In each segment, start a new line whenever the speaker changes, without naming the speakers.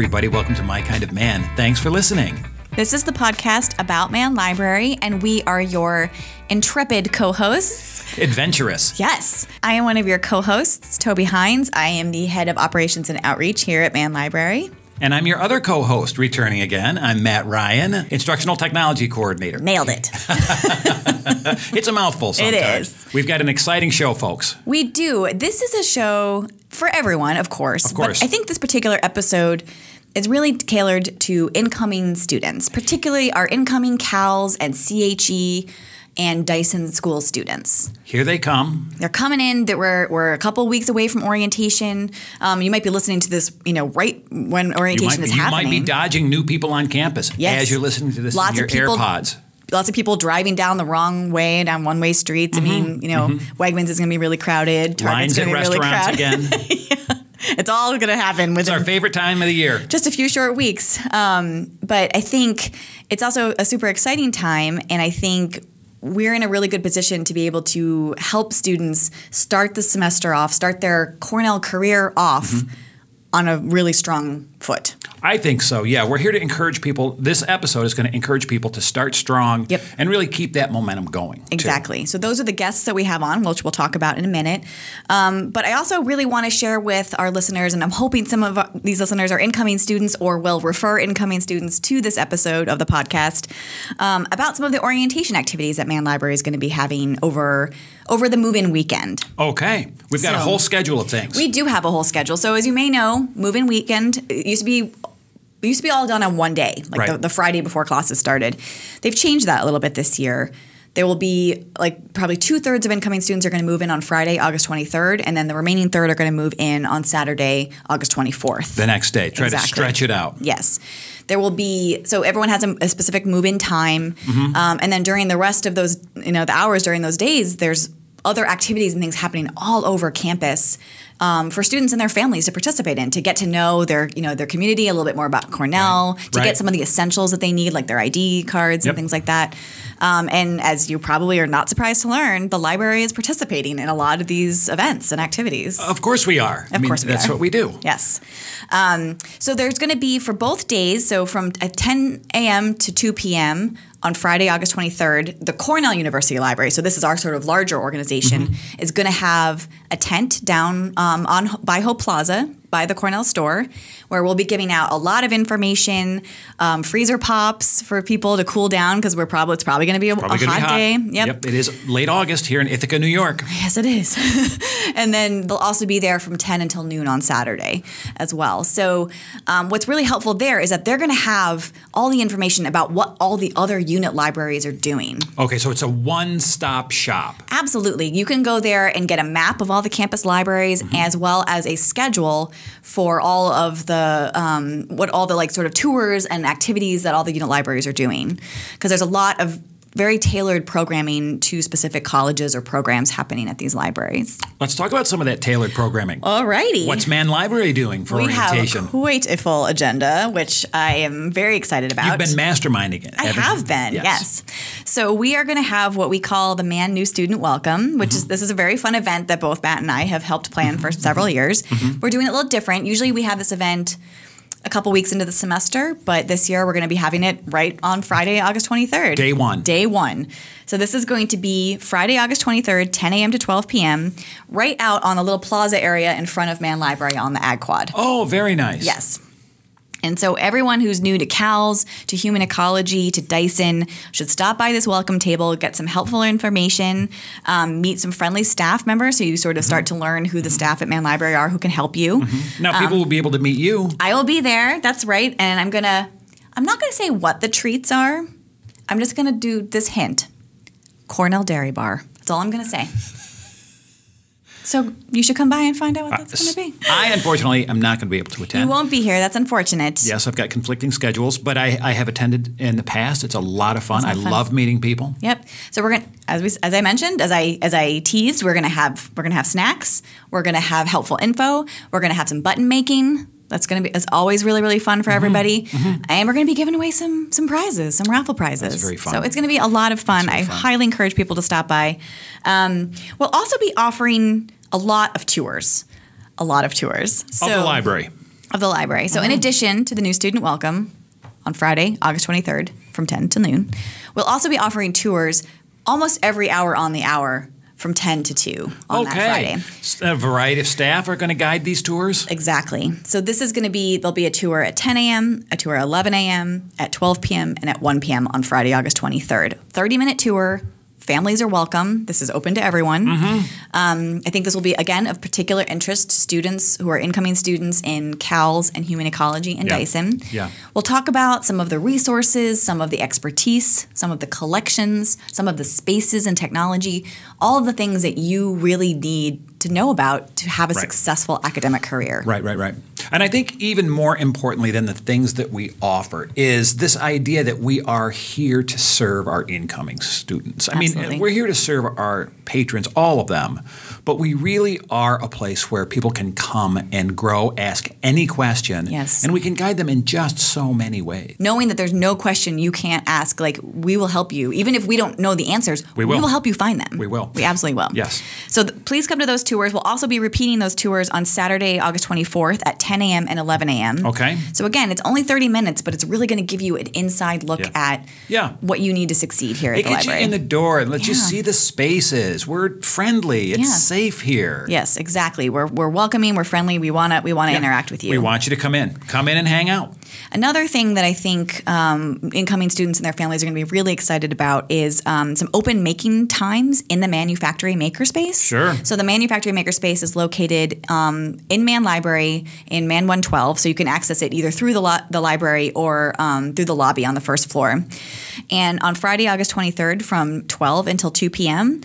Everybody. Welcome to My Kind of Man. Thanks for listening.
This is the podcast about Mann Library, and we are your intrepid co hosts.
Adventurous.
Yes, I am one of your co hosts, Toby Hines. I am the head of operations and outreach here at Mann Library.
And I'm your other co host, returning again. I'm Matt Ryan, Instructional Technology Coordinator.
Nailed it.
It's a mouthful sometimes.
is.
We've got an exciting show, folks.
We do. This is a show for everyone, of course.
Of course.
But I think this particular episode is really tailored to incoming students, particularly our incoming CALS and CHE and Dyson school students.
Here they come.
They're coming in. That we're we're a couple weeks away from orientation. Um, you might be listening to this, you know, right when orientation is happening.
you might be dodging new people on campus
Yes.
as you're listening to this
Lots
in your
of people-
AirPods.
Lots of people driving down the wrong way down one way streets. I mean, you know, Wegmans is going to be really crowded. Target's
Mm-hmm. Lines at
really
restaurants
crowded.
again.
It's all going to happen
It's our favorite time of the year.
just a few short weeks. Um, but I think it's also a super exciting time, and I think we're in a really good position to be able to help students start the semester off, start their Cornell career off
Mm-hmm.
on a really strong foot.
I think so. Yeah, we're here to encourage people. This episode is going to encourage people to start strong
Yep.
and really keep that momentum going. too.
Exactly. So those are the guests that we have on, which we'll talk about in a minute. Um, but I also really want to share with our listeners, and I'm hoping some of our- these listeners are incoming students or will refer incoming students to this episode of the podcast um, about some of the orientation activities that Mann Library is going to be having over over the move-in weekend.
Okay, we've got a whole schedule of things.
We do have a whole schedule. So as you may know, move-in weekend used to be it used to be all done on one day, like the,
Right.
the Friday before classes started. They've changed that a little bit this year. There will be like probably two thirds of incoming students are going to move in on Friday, August 23rd, and then the remaining third are going to move in on Saturday, August 24th.
the next day, try to stretch it out.
Yes. There will be, so everyone has a, a specific move in time. Um, and then during the rest of those, you know, the hours during those days, there's other activities and things happening all over campus um, for students and their families to participate in, to get to know their, you know, their community a little bit more about Cornell, to
Right.
get some of the essentials that they need, like their ID cards
Yep.
and things like that. Um, and as you probably are not surprised to learn, the library is participating in a lot of these events and activities.
Of course we are. I
Of
mean,
course we
that's
are.
what we do.
Yes. Um, so there's going to be for both days, so from at 10 a.m. to 2 p.m. on Friday, August 23rd, the Cornell University Library, so this is our sort of larger organization,
Mm-hmm.
is going to have a tent down um, on by Hope Plaza by the Cornell store, where we'll be giving out a lot of information, um, freezer pops for people to cool down because we're probably it's probably going to be a, a hot,
be hot.
day. Yep.
It is late August here in Ithaca, New York.
Yes, it is. and then they'll also be there from 10 until noon on Saturday as well. So, um, what's really helpful there is that they're going to have all the information about what all the other unit libraries are doing.
Okay, so it's a one-stop shop.
Absolutely. You can go there and get a map of all the campus libraries
Mm-hmm.
as well as a schedule for all of the, um, what all the like sort of tours and activities that all the unit libraries are doing. Because there's a lot of very tailored programming to specific colleges or programs happening at these libraries.
Let's talk about some of that tailored programming.
Alrighty.
What's Mann Library doing for
we
orientation?
have quite a full agenda, which I am very excited about.
You've been masterminding it.
I have been, yes. So we are going to have what we call the Mann New Student Welcome, which
Mm-hmm.
is this is a very fun event that both Matt and I have helped plan for several years.
Mm-hmm.
We're doing it a little different. Usually we have this event a couple weeks into the semester, but this year we're going to be having it right on Friday, August 23rd.
Day one.
Day one. So this is going to be Friday, August 23rd, 10 a.m. to 12 p.m., right out on the little plaza area in front of Mann Library on the Ag Quad.
Oh, very nice.
Yes. And so everyone who's new to CALS, to human ecology, to Dyson should stop by this welcome table, get some helpful information, um, meet some friendly staff members so you sort of start to learn who the staff at Mann Library are who can help you.
Now people will be able to meet you.
I will be there, that's right, and I'm gonna I'm not gonna say what the treats are. I'm just gonna do this hint. Cornell Dairy Bar. That's all I'm gonna say. So you should come by and find out what that's gonna be.
I unfortunately am not going to be able to attend.
You won't be here. That's unfortunate.
Yes, I've got conflicting schedules, but I, I have attended in the past. It's a lot of fun. I
fun.
love meeting people.
Yep. So we're gonna, as we, as I mentioned, as I, as I teased, we're gonna have, we're gonna have snacks. We're gonna have helpful info. We're gonna have some button making. That's gonna be, it's always really, really fun
Mm-hmm.
for everybody. And we're gonna be giving away some, some prizes, some raffle prizes.
That's very fun.
So it's gonna be a lot of fun. I
fun.
highly encourage people to stop by. Um, we'll also be offering a lot of tours. A lot of tours. So,
of the library.
of the library. So, in mm-hmm. addition to the new student welcome on Friday, August 23rd from 10 to noon, we'll also be offering tours almost every hour on the hour from 10 to 2 on that Friday.
A variety of staff are going to guide these tours.
Exactly. So this is going to be there'll be a tour at 10 a.m., a tour at 11 a.m., at 12 p.m., and at 1 p.m. on Friday, August 23rd. 30 minute tour. Families are welcome. This is open to everyone. Um, I think this will be again of particular interest to students who are incoming students in CALS and Human Ecology and
Yeah.
Dyson.
Yeah.
We'll talk about some of the resources, some of the expertise, some of the collections, some of the spaces and technology, all of the things that you really need to know about to have a
Right.
successful academic career.
Right, right, right. And I think even more importantly than the things that we offer is this idea that we are here to serve our incoming students. I
Absolutely.
mean, we're here to serve our patrons, all of them, but we really are a place where people can come and grow, ask any question,
Yes.
and we can guide them in just so many ways.
Knowing that there's no question you can't ask, like we will help you, even if we don't know the answers.
We will.
we will help you find them.
We will.
We absolutely will.
Yes.
So th- please come to those tours. We'll also be repeating those tours on Saturday, August 24th at 10 a.m. and 11 a.m.
Okay.
So again, it's only 30 minutes, but it's really going to give you an inside look
Yeah.
at
Yeah.
what you need to succeed here
It
at the
gets you in the door and lets you see the spaces. We're friendly. It's
Yeah.
safe here.
yes, exactly. We're, we're welcoming. We're friendly. We want to we want to
Yeah.
interact with you.
We want you to come in. Come in and hang out.
Another thing that I think um, incoming students and their families are going to be really excited about is um, some open making times in the manufacturing makerspace.
Sure.
So the manufacturing makerspace is located um, in Mann Library in Mann 112, so you can access it either through the, lo- the library or um, through the lobby on the first floor. And on Friday, August 23rd, from 12 until 2 p.m.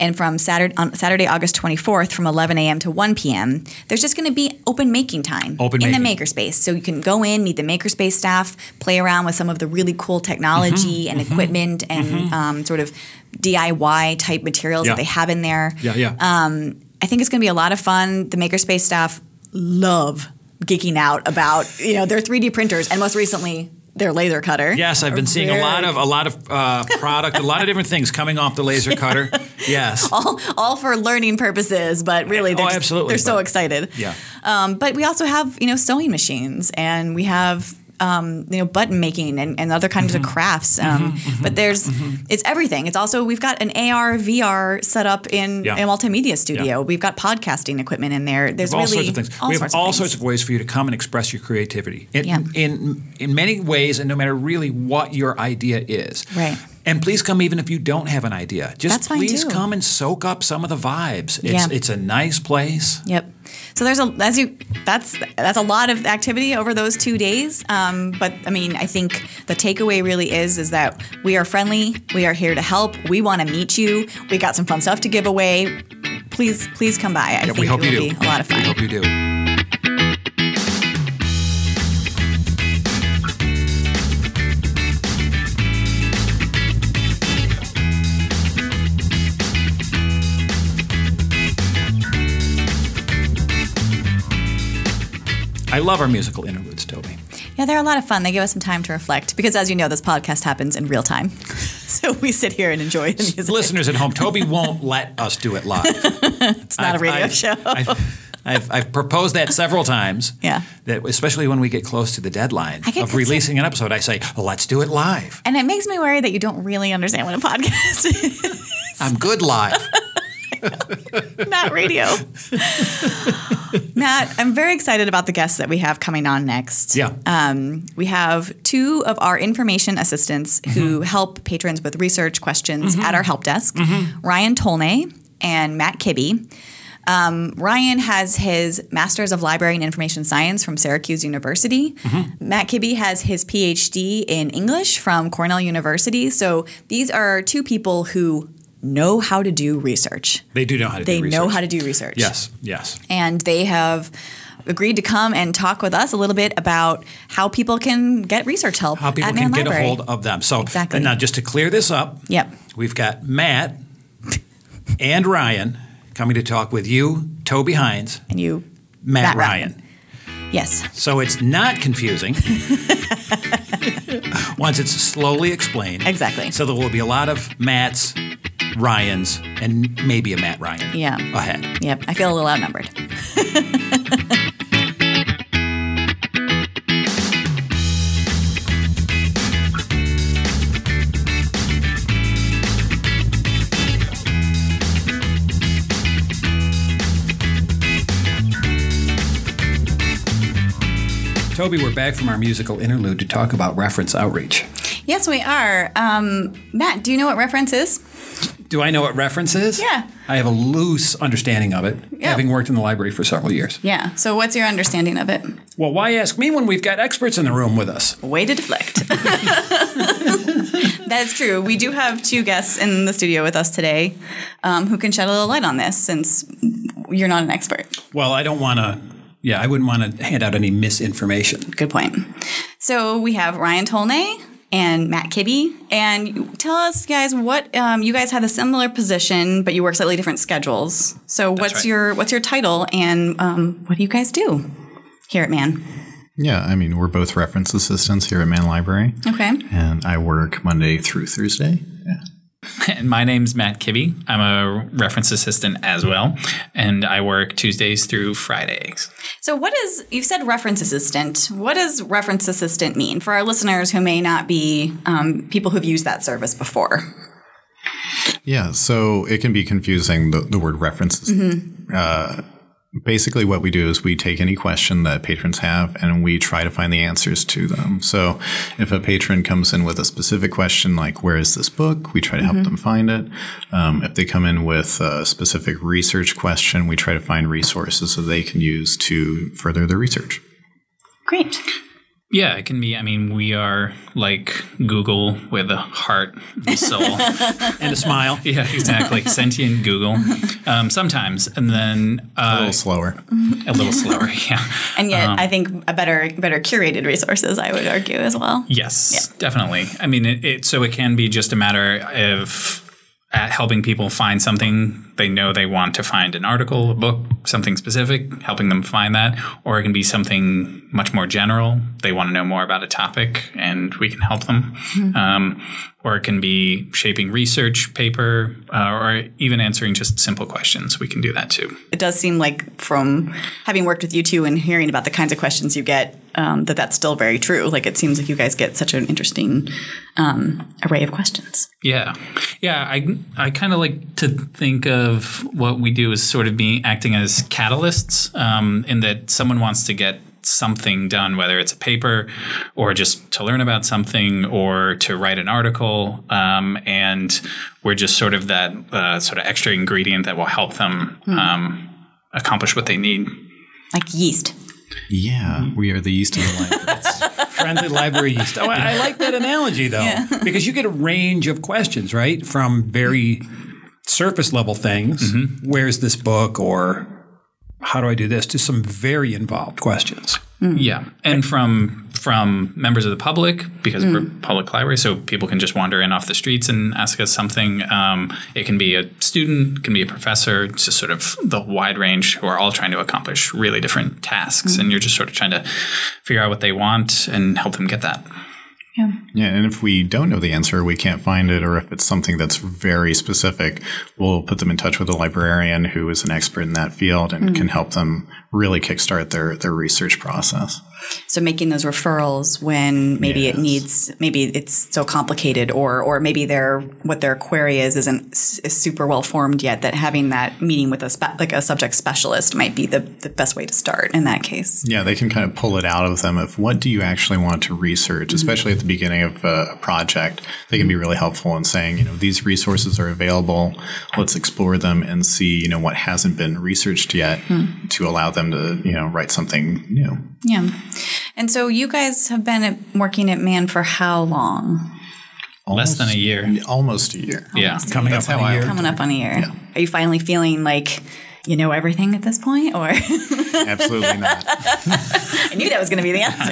And from Saturday, on Saturday, August 24th, from 11 a.m. to 1 p.m., there's just going to be open making time
Open
in
making.
the makerspace. So you can go in, meet the makerspace staff, play around with some of the really cool technology
Mm-hmm.
and equipment and um, sort of DIY type materials
Yeah.
that they have in there.
Yeah, yeah.
Um, I think it's going to be a lot of fun. The makerspace staff love geeking out about you know their 3D printers and most recently their laser cutter.
Yes, I've been seeing a lot of a lot of uh, product, a lot of different things coming off the laser cutter. Yes.
all, all for learning purposes, but really they're,
Oh,
just-
absolutely,
they're so excited.
Yeah.
Um, but we also have you know sewing machines and we have um, you know button making and, and other kinds
Mm-hmm.
of crafts. Um, But there's it's everything. It's also we've got an AR VR set up in
Yeah.
a multimedia studio.
Yeah.
We've got podcasting equipment in there. There's
all
really
sorts of things.
all
we have
sorts
all sorts of ways for you to come and express your creativity. In,
Yeah.
in in many ways, and no matter really what your idea is.
Right.
And please come even if you don't have an idea. Just
That's fine,
please
too.
come and soak up some of the vibes. It's
Yeah.
it's a nice place.
Yep. So there's a as you that's that's a lot of activity over those two days. Um, but I mean, I think the takeaway really is is that we are friendly. We are here to help. We want to meet you. We got some fun stuff to give away. Please, please come by. I
Yeah,
think
we hope
it
you
will
do.
be a lot of
We hope you do. I love our musical interludes, Toby.
Yeah, they're a lot of fun. They give us some time to reflect because, as you know, this podcast happens in real time. so we sit here and enjoy the music.
Listeners at home, Toby won't let us do it live.
it's not a radio show.
I've, I've, I've proposed that several times.
Yeah.
That especially when we get close to the deadline of releasing an episode, I say, well, let's do it live.
and it makes me worry that you don't really understand what a podcast is.
I'm good live.
not radio. Matt, I'm very excited about the guests that we have coming on next.
Yeah.
Um, we have two of our information assistants who
Mm-hmm.
help patrons with research questions at our help desk Ryan Tolney and Matt Kibbe. Um, Ryan has his Master's of Library and Information Science from Syracuse University.
Mm-hmm.
Matt Kibbe has his PhD in English from Cornell University. So these are two people who know how to do research.
They do know how to
They
do research.
They know how to do research.
Yes, yes.
And they have agreed to come and talk with us a little bit about how people can get research help
How people can get a hold of them. So
Exactly.
and now just to clear this up,
Yep.
we've got Matt and Ryan coming to talk with you, Toby Hines,
And you,
Matt,
Matt
Ryan.
Ryan. yes,
So it's not confusing once it's slowly explained.
Exactly.
So there will be a lot of Matts, Ryans and maybe a Matt Ryan.
Yeah.
Ahead.
Yep. I feel a little outnumbered.
Toby, we're back from our musical interlude to talk about reference outreach.
Yes, we are. Um, Matt, do you know what reference is?
Do I know what reference is?
Yeah.
I have a loose understanding of it,
Yeah.
having worked in the library for several years.
Yeah. So, what's your understanding of it?
Well, why ask me when we've got experts in the room with us?
Way to deflect. That's true. We do have two guests in the studio with us today um, who can shed a little light on this since you're not an expert.
Well, I don't want to. Yeah, I wouldn't want to hand out any misinformation.
Good point. So we have Ryan Tolnay and Matt Kibbe. And tell us, guys, what um, you guys have a similar position, but you work slightly different schedules. So what's
right.
your what's your title, and um, what do you guys do here at Mann?
Yeah, I mean, we're both reference assistants here at Mann Library,
Okay.
and I work Monday through Thursday. Yeah.
And my name's Matt Kibbe. I'm a reference assistant as well, and I work Tuesdays through Fridays.
So what is you've said reference assistant? What does reference assistant mean for our listeners who may not be um, people who've used that service before?
Yeah, so it can be confusing, the, the word references. Uh, basically, what we do is we take any question that patrons have and we try to find the answers to them. So if a patron comes in with a specific question, like, where is this book? We try to help them find it. Um, if they come in with a specific research question, we try to find resources that they can use to further their research.
Great.
Yeah, it can be. I mean, we are like Google with a heart and soul.
And a smile.
yeah, exactly. Sentient Google. Um, sometimes, and then
A
uh,
little slower.
a little slower. Yeah.
And yet, I think a better better curated resources. I would argue as well.
Yes, definitely. I mean, it, it so it can be just a matter of uh, helping people find something they know they want to find an article, a book, something specific, helping them find that, or it can be something much more general. They want to know more about a topic, and we can help them. Um, or it can be shaping research paper, uh, or even answering just simple questions. We can do that too.
It does seem like from having worked with you two and hearing about the kinds of questions you get, um, that that's still very true. Like it seems like you guys get such an interesting um, array of questions.
Yeah, yeah. I I kind of like to think of what we do is sort of being acting as catalysts, um, in that someone wants to get something done, whether it's a paper or just to learn about something or to write an article, um, and we're just sort of that uh, sort of extra ingredient that will help them um, accomplish what they need.
Like yeast.
Yeah, we are the yeast in the library.
Friendly library yeast. Oh, I, I like that analogy though, because you get a range of questions, right? From very surface level things, mm-hmm. where's this book, or how do I do this, to some very involved questions. Mm.
Yeah, and from from members of the public because we're mm. public library, so people can just wander in off the streets and ask us something. Um, it can be a student, it can be a professor. It's just sort of the wide range who are all trying to accomplish really different tasks, mm. and you're just sort of trying to figure out what they want and help them get that.
Yeah, and if we don't know the answer, we can't find it, or if it's something that's very specific, we'll put them in touch with a librarian who is an expert in that field and mm-hmm. can help them really kickstart their their research process.
So making those referrals when maybe it needs, maybe it's so complicated, or or maybe their what their query is isn't is super well formed yet. That having that meeting with a spe- like a subject specialist might be the, the best way to start in that case.
Yeah, they can kind of pull it out of them of what do you actually want to research, mm-hmm. especially at the beginning of a project. They can be really helpful in saying, you know, these resources are available. Let's explore them and see, you know, what hasn't been researched yet hmm. to allow them to, you know, write something new.
Yeah, and so you guys have been at, working at Mann for how long?
Less than a year.
Almost a year.
Yeah.
Coming
That's
up on
how
a
I
year.
Coming up on a year. Are you finally feeling like you know everything at this point, or
Absolutely not.
I knew that was going to be the answer.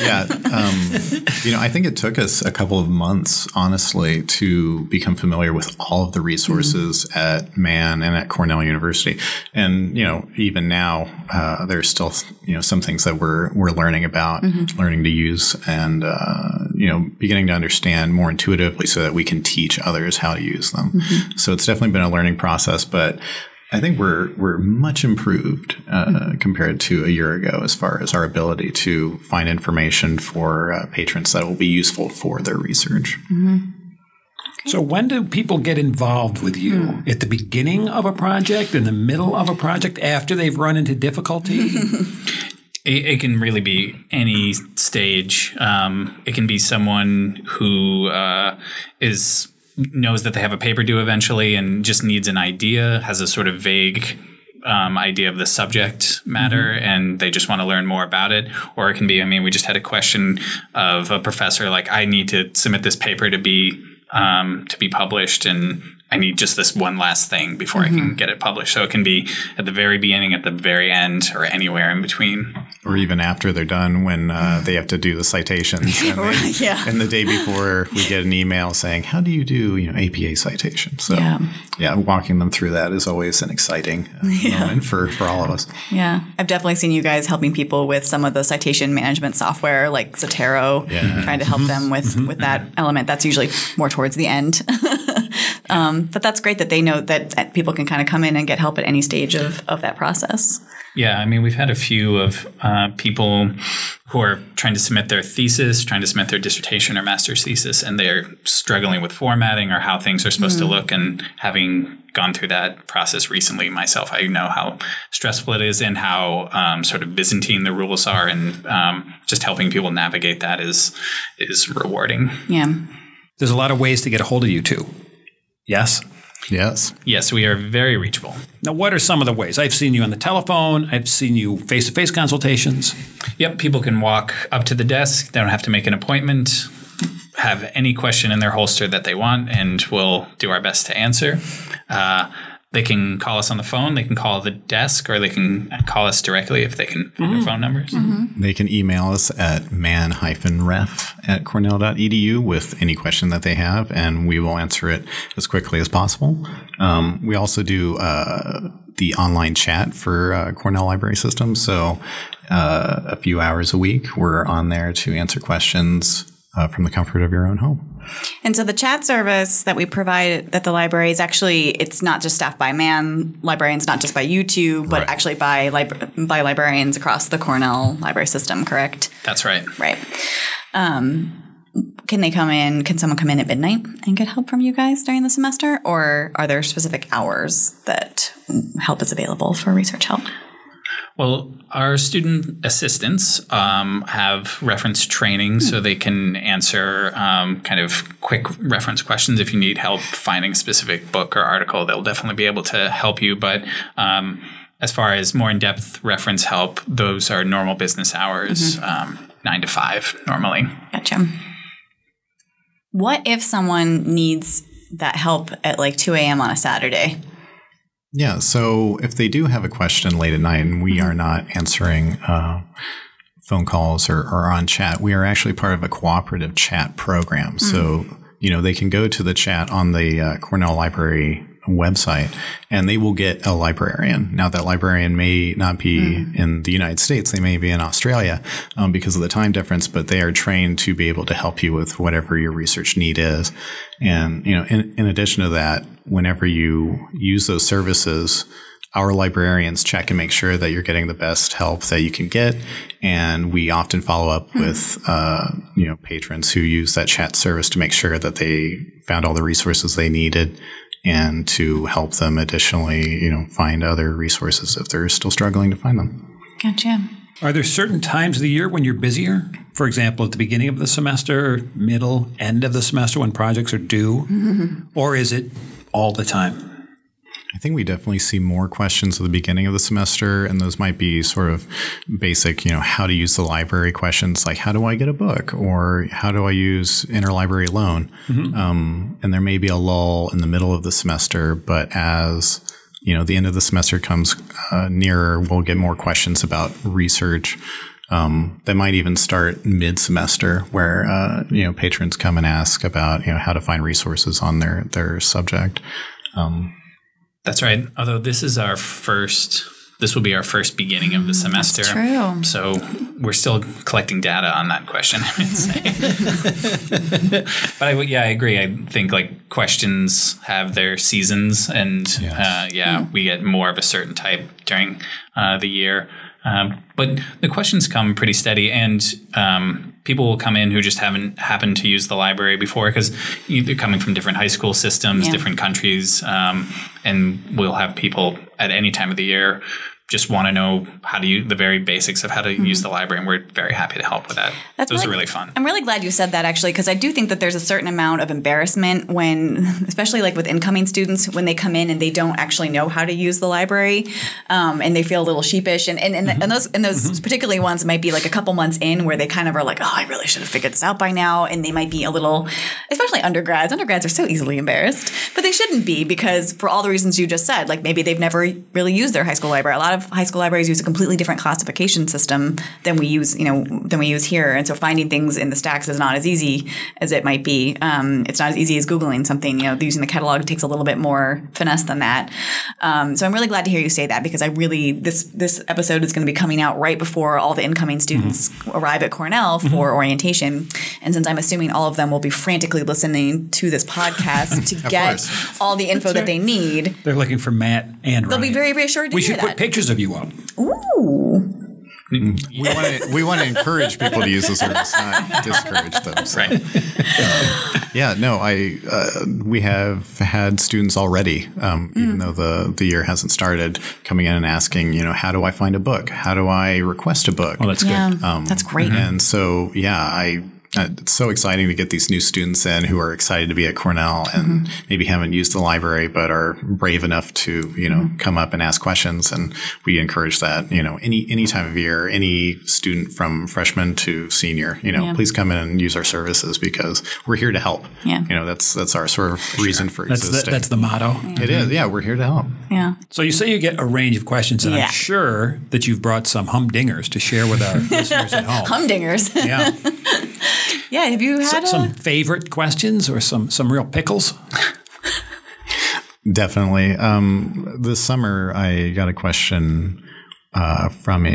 Yeah. Um, you know, I think it took us a couple of months, honestly, to become familiar with all of the resources at Mann and at Cornell University. And, you know, even now, uh, there's still, you know, some things that we're, we're learning about, learning to use and, uh, you know, beginning to understand more intuitively so that we can teach others how to use them. So it's definitely been a learning process, but I think we're we're much improved uh, compared to a year ago as far as our ability to find information for uh, patrons that will be useful for their research.
So when do people get involved with you? At the beginning of a project, in the middle of a project, after they've run into difficulty?
It, it can really be any stage. Um, it can be someone who uh, is knows that they have a paper due eventually and just needs an idea, has a sort of vague um, idea of the subject matter
Mm-hmm.
and they just want to learn more about it. Or it can be, I mean, we just had a question of a professor like, I need to submit this paper to be um, to be published and I need just this one last thing before I
Mm-hmm.
can get it published. So it can be at the very beginning, at the very end, or anywhere in between.
or even after they're done when uh, they have to do the citations. And, they-
yeah.
and the day before, we get an email saying, "How do you do you know APA citations? So
Yeah.
yeah, walking them through that is always an exciting uh, moment for for all of us.
Yeah, I've definitely seen you guys helping people with some of the citation management software like Zotero,
Yeah.
trying to help them with with that element. That's usually more towards the end. um, but that's great that they know that that people can kind of come in and get help at any stage of, of that process.
Yeah, I mean, we've had a few of uh, people who are trying to submit their thesis, trying to submit their dissertation or master's thesis, and they're struggling with formatting or how things are supposed to look. And having gone through that process recently myself, I know how stressful it is and how um, sort of Byzantine the rules are, and um, just helping people navigate that is is rewarding.
Yeah.
There's a lot of ways to get a hold of you too. Yes.
Yes.
Yes, we are very reachable.
Now, what are some of the ways? I've seen you on the telephone. I've seen you face to face consultations.
Yep, people can walk up to the desk. They don't have to make an appointment. Have any question in their holster that they want, and we'll do our best to answer. Uh, they can call us on the phone. They can call the desk, or they can call us directly if they can find their phone numbers.
They can email us at mann-ref at cornell.edu with any question that they have, and we will answer it as quickly as possible. Um, we also do uh, the online chat for uh, Cornell Library System. So uh, a few hours a week, we're on there to answer questions uh, from the comfort of your own home.
And so the chat service that we provide at the library is actually it's not just staffed by Mann librarians, not just by you two, but
Right.
actually by lib- by librarians across the Cornell library system. Correct?
That's right.
Right. Um, can they come in? Can someone come in at midnight and get help from you guys during the semester, or are there specific hours that help is available for research help?
Well, our student assistants um, have reference training so they can answer um, kind of quick reference questions. If you need help finding a specific book or article, they'll definitely be able to help you. But um, as far as more in depth reference help, those are normal business hours, um, nine to five normally.
Gotcha. What if someone needs that help at like 2 a.m. on a Saturday?
Yeah. So if they do have a question late at night and we are not answering uh, phone calls or, or on chat, we are actually part of a cooperative chat program. So, you know, they can go to the chat on the uh, Cornell Library website and they will get a librarian. Now, that librarian may not be in the United States, they may be in Australia um, because of the time difference, but they are trained to be able to help you with whatever your research need is. And, you know, in, in addition to that, whenever you use those services, our librarians check and make sure that you're getting the best help that you can get. And we often follow up with, uh, you know, patrons who use that chat service to make sure that they found all the resources they needed and to help them additionally, you know, find other resources if they're still struggling to find them.
Gotcha.
Are there certain times of the year when you're busier? For example, at the beginning of the semester, middle, end of the semester when projects are due? Mm-hmm. Or is it all the time?
I think we definitely see more questions at the beginning of the semester, and those might be sort of basic, you know, how to use the library questions, like how do I get a book, or how do I use interlibrary loan. Um, and there may be a lull in the middle of the semester, but as you know, the end of the semester comes uh, nearer, we'll get more questions about research. Um, that might even start mid-semester, where uh, you know patrons come and ask about you know how to find resources on their their subject.
That's right. Although this is our first, this will be our first beginning of the semester.
That's true.
So we're still collecting data on that question. I would say. but I, yeah, I agree. I think like questions have their seasons, and uh, yeah, we get more of a certain type during uh, the year. Um, but the questions come pretty steady, and um, people will come in who just haven't happened to use the library before because they're coming from different high school systems,
Yeah.
different countries, um, and we'll have people at any time of the year just want to know how to use the very basics of how to use mm-hmm. the library, and we're very happy to help with that.
That's
Those
really-
really fun.
I'm really glad you said that actually, because I do think that there's a certain amount of embarrassment when, especially like with incoming students, when they come in and they don't actually know how to use the library, um, and they feel a little sheepish. And and, and, mm-hmm. and those and those mm-hmm. particularly ones might be like a couple months in where they kind of are like, oh, I really should have figured this out by now, and they might be a little, especially undergrads. Undergrads are so easily embarrassed, but they shouldn't be because for all the reasons you just said, like maybe they've never really used their high school library. A lot of high school libraries use a completely different classification system than we use, you know, than we use here. And so finding things in the stacks is not as easy as it might be. Um, it's not as easy as Googling something. You know, using the catalog takes a little bit more finesse than that. Um, so I'm really glad to hear you say that because I really this this episode is going to be coming out right before all the incoming students arrive at Cornell for orientation. And since I'm assuming all of them will be frantically listening to this podcast to get
course.
all the info that they need,
They're looking for Matt and
they'll be
Ryan.
very reassured to
We should
that.
put pictures of you up.
Ooh.
We want to we want to encourage people to use the service, not discourage them. So.
right.
Yeah, no, I uh, we have had students already, um, even though the the year hasn't started, coming in and asking, you know, how do I find a book? How do I request a book?
Oh, that's
Yeah,
good.
that's great.
And so, yeah, I. Uh, it's so exciting to get these new students in who are excited to be at Cornell and mm-hmm. maybe haven't used the library but are brave enough to you know mm-hmm. come up and ask questions and we encourage that you know any any time of year any student from freshman to senior you know
Yeah.
please come in and use our services because we're here to help
Yeah.
you know that's that's our sort of reason for
That's the,
existing
that's the motto.
it is mm-hmm. yeah we're here to help
Yeah.
So you say you get a range of questions, and
Yeah.
I'm sure that you've brought some humdingers to share with our listeners at home.
Humdingers.
Yeah,
yeah. Have you
So-
had a,
some favorite questions or some some real pickles.
Definitely. Um, this summer, I got a question uh, from a,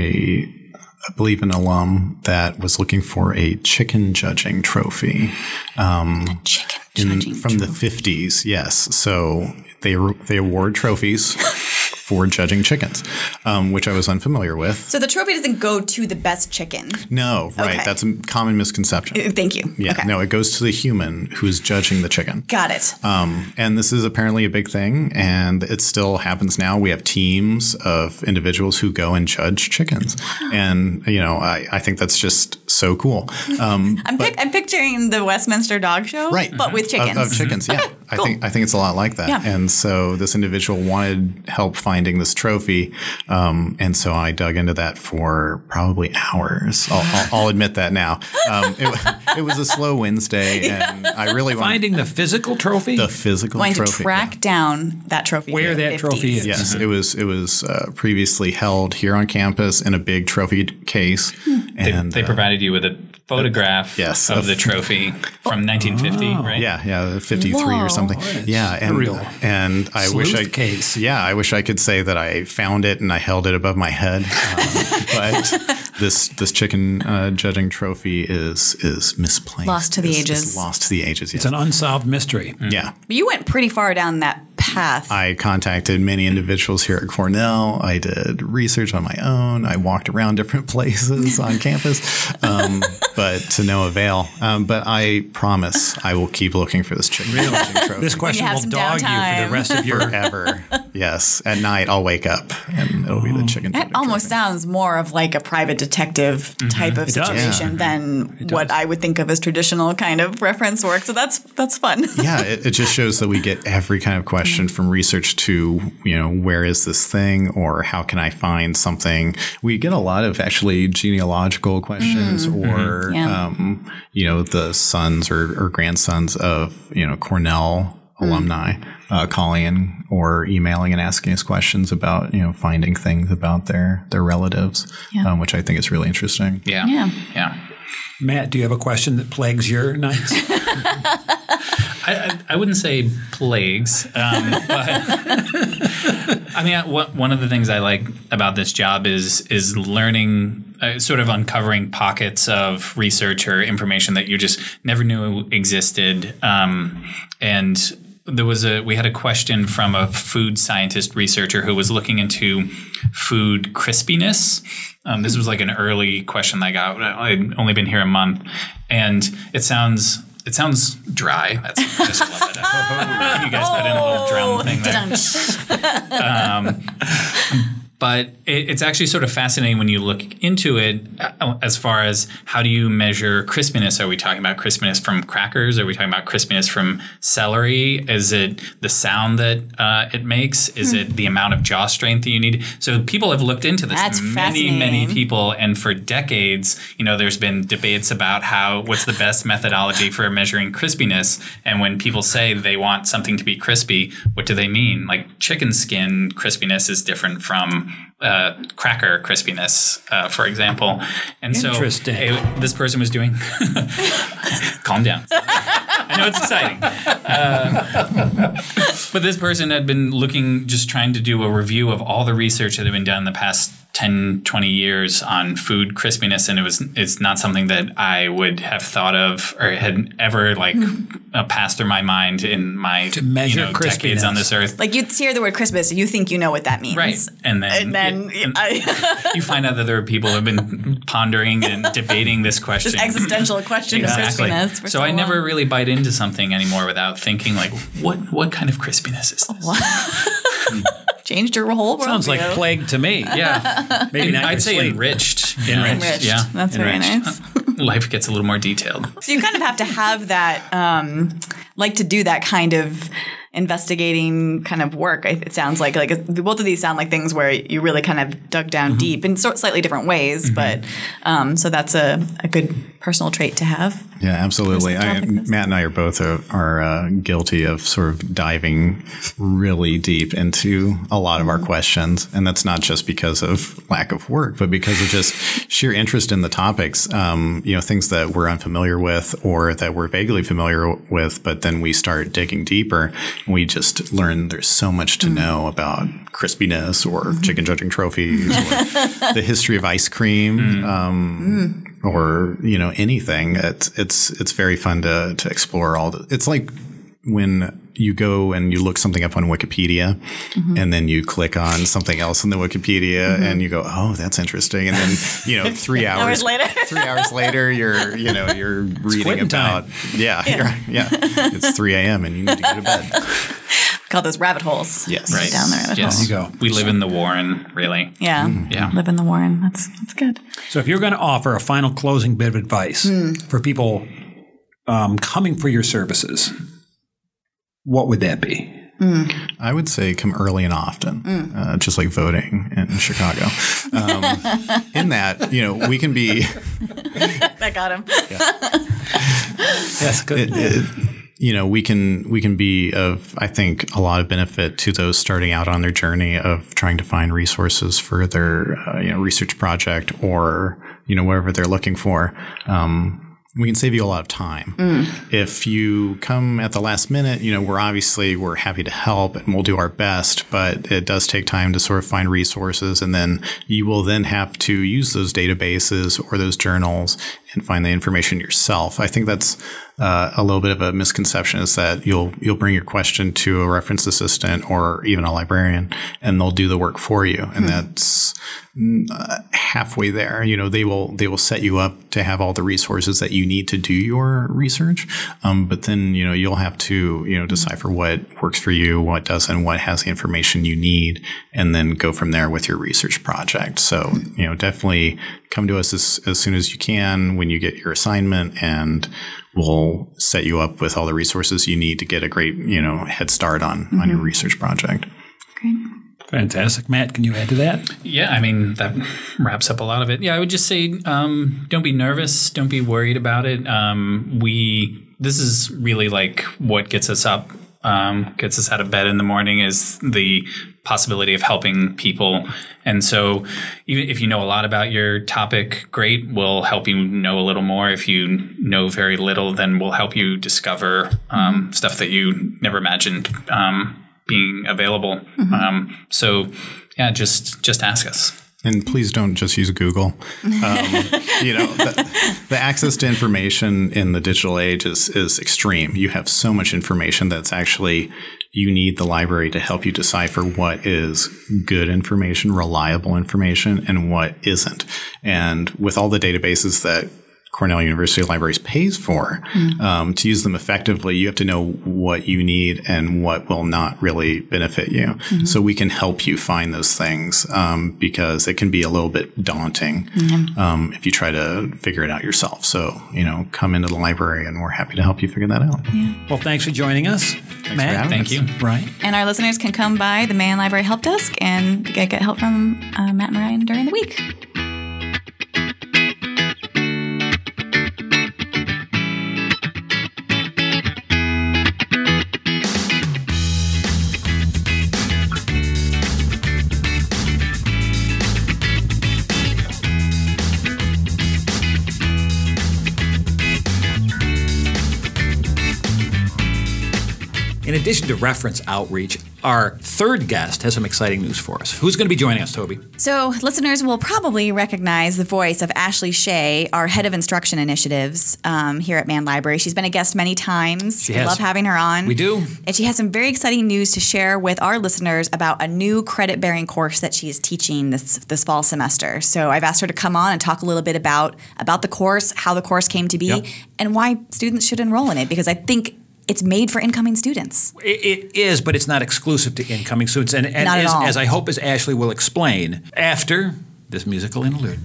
I believe, an alum that was looking for a chicken judging trophy um,
chicken
in,
judging
from the fifties. Yes, so they they award trophies for judging chickens, um, which I was unfamiliar with.
So the trophy doesn't go to the best chicken.
No, right?
Okay.
That's a common misconception.
Uh, Thank you.
Yeah,
Okay.
no, it goes to the human who's judging the chicken.
Got it.
Um, and this is apparently a big thing, and it still happens now. We have teams of individuals who go and judge chickens, and you know, I, I think that's just so cool. Um,
I'm, pic- I'm picturing the Westminster Dog Show,
right,
But with
Of-
chickens.
of, chickens. Yeah, I
cool.
think I think it's a lot like that.
Yeah.
And so this individual wanted help finding this trophy, um, and so I dug into that for probably hours. I'll, I'll, I'll admit that now. Um, it, it was a slow Wednesday, and I really wanted
Finding the physical trophy.
the physical
Going
trophy.
to track down that trophy.
Where
from the
that trophy is.
Yes, it was. It was uh, previously held here on campus in a big trophy case,
They,
and
they
uh,
provided you with a photograph
Yes,
of
of-
the trophy from 1950, right?
yeah, yeah, fifty three
Whoa.
or something. Yeah, and
real
and I wish I
case.
Yeah, I wish I could say that I found it and I held it above my head, um, but this this chicken uh, judging trophy is is misplaced,
Lost to the
Is- is
ages.
lost to the ages.
it's an unsolved mystery.
yeah.
But you went pretty far down that path.
I contacted many individuals here at Cornell. I did research on my own. I walked around different places on campus, um, but to no avail. Um, but I promise I will keep looking for this chicken judging trophy
This question will
some
dog you for the rest of your.
forever. yes, at night I'll wake up and it'll be the chicken.
that almost
trophy.
sounds more of like a private detective type of
Mm-hmm. does.
situation
Yeah.
than what I would think of as traditional kind of reference work. So that's that's fun.
yeah, it, it just shows that we get every kind of question from research to, you know, where is this thing or how can I find something? We get a lot of actually genealogical questions or,
Yeah.
um, you know, the sons or, or grandsons of, you know, Cornell alumni uh, calling in or emailing and asking us questions about, you know, finding things about their, their relatives,
Yeah.
um, which I think is really interesting.
Yeah.
Yeah.
Yeah.
Matt, do you have a question that plagues your nights?
I, I, I wouldn't say plagues, um, but I mean, I- what, one of the things I like about this job is is learning, uh, sort of uncovering pockets of research or information that you just never knew existed, um, and there was a we had a question from a food scientist researcher who was looking into food crispiness. Um, this was like an early question that I got. I'd only been here a month, and it sounds it sounds dry. That's just love it. you guys put in a little drum thing there.
Dun.
But it, it's actually sort of fascinating when you look into it uh, as far as how do you measure crispiness? Are we talking about crispiness from crackers? Are we talking about crispiness from celery? Is it the sound that uh, it makes? Is
Hmm.
it the amount of jaw strength that you need? So people have looked into this.
That's
many, many people, and for decades, you know, there's been debates about how what's the best methodology for measuring crispiness. And when people say they want something to be crispy, what do they mean? Like chicken skin crispiness is different from uh, cracker crispiness, uh, for example. And so it- this person was doing. Calm down. I know it's exciting. Uh, but this person had been looking, just trying to do a review of all the research that had been done in the past 10, 20 years on food crispiness. And it was, it's not something that I would have thought of or had ever like uh, passed through my mind in my
measure
you know, decades on this earth.
Like you hear the word Christmas, you think you know what that means.
Right. And then,
And then
and
I,
you find out that there are people who have been pondering and debating this question.
this existential question of
Exactly.
crispiness. For
So,
so,
I never really bite into something anymore without thinking like, what what kind of crispiness is this?
changed your whole world.
Sounds like plague to me.
Yeah,
Maybe not
I'd say
sleep.
enriched. you?
Enriched.
Yeah,
That's very nice.
Life gets a little more detailed.
So you kind of have to have that, um, like to do that kind of investigating kind of work. It sounds like like both of these sound like things where you really kind of dug down
Mm-hmm.
deep in sort slightly different ways. But um, so that's a, a good personal trait to have.
Yeah, absolutely. I, Matt and I are both are, are uh, guilty of sort of diving really deep into a lot of our questions, and that's not just because of lack of work, but because of just sheer interest in the topics. Um, you know, things that we're unfamiliar with or that we're vaguely familiar with, but then we start digging deeper, we just learn there's so much to mm. know about crispiness or mm-hmm. chicken judging trophies or the history of ice cream. Mm. Um, mm. or you know anything. It's it's it's very fun to to explore all the. It's like when you go and you look something up on Wikipedia, mm-hmm. and then you click on something else in the Wikipedia, mm-hmm. and you go, "Oh, that's interesting," and then you know three hours,
Hours later.
three hours later, you're you know you're reading about
time.
yeah yeah yeah it's three a.m. and you need to go to bed.
Call those rabbit holes.
Yes.
Right. Down the rabbit
Yes,
hole.
There you go.
We live in the Warren, really.
Yeah. Mm.
Yeah.
Live in the Warren. That's that's good.
So if you're going to offer a final closing bit of advice hmm. for people um, coming for your services, what would that be?
I would say come early and often, uh, just like voting in Chicago. Um, in that, you know, we can be
That got him.
That's good.
it- it- you know we can we can be of I think a lot of benefit to those starting out on their journey of trying to find resources for their uh, you know research project or you know whatever they're looking for. Um, we can save you a lot of time. Mm. If you come at the last minute, you know, we're obviously we're happy to help and we'll do our best, but it does take time to sort of find resources and then you will then have to use those databases or those journals and find the information yourself. I think that's uh, a little bit of a misconception is that you'll you'll bring your question to a reference assistant or even a librarian and they'll do the work for you. And that's mm, uh, halfway there. You know they will they will set you up to have all the resources that you need to do your research. Um, but then you know you'll have to you know decipher what works for you what doesn't what has the information you need and then go from there with your research project. So you know definitely come to us as, as soon as you can when you get your assignment and we'll set you up with all the resources you need to get a great you know head start on on your research project
Great.
Fantastic. Matt, can you add to that?
Yeah, I mean that wraps up a lot of it. Yeah, I would just say um, don't be nervous, don't be worried about it. Um, we this is really like what gets us up, um, gets us out of bed in the morning is the possibility of helping people. And so, even if you know a lot about your topic, great. We'll help you know a little more. If you know very little, then we'll help you discover um, stuff that you never imagined um, being available. Um, so, yeah, just just ask us.
And please don't just use Google. Um, you know, the, the access to information in the digital age is, is extreme. You have so much information that's actually, you need the library to help you decipher what is good information, reliable information, and what isn't. And with all the databases that Cornell University Libraries pays for. Um, to use them effectively, you have to know what you need and what will not really benefit you. So we can help you find those things um, because it can be a little bit daunting um, if you try to figure it out yourself. So, you know, come into the library and we're happy to help you figure that out.
Well, thanks for joining us, Matt.
having
Thank
us.
you.
Right.
And our listeners can come by the Mann Library Help Desk and get, get help from uh, Matt and Ryan during the week.
In addition to reference outreach, our third guest has some exciting news for us. Who's going to be joining us, Toby?
So, listeners will probably recognize the voice of Ashley Shea, our head of instruction initiatives um, here at Mann Library. She's been a guest many times.
She
we
has.
love having her on.
We do.
And she has some very exciting news to share with our listeners about a new credit bearing course that she is teaching this this fall semester. So, I've asked her to come on and talk a little bit about about the course, how the course came to be,
Yep.
and why students should enroll in it because I think it's made for incoming students.
It, it is, but it's not exclusive to incoming students. And, and
Not at
as,
all.
as I hope as Ashley will explain after this musical interlude.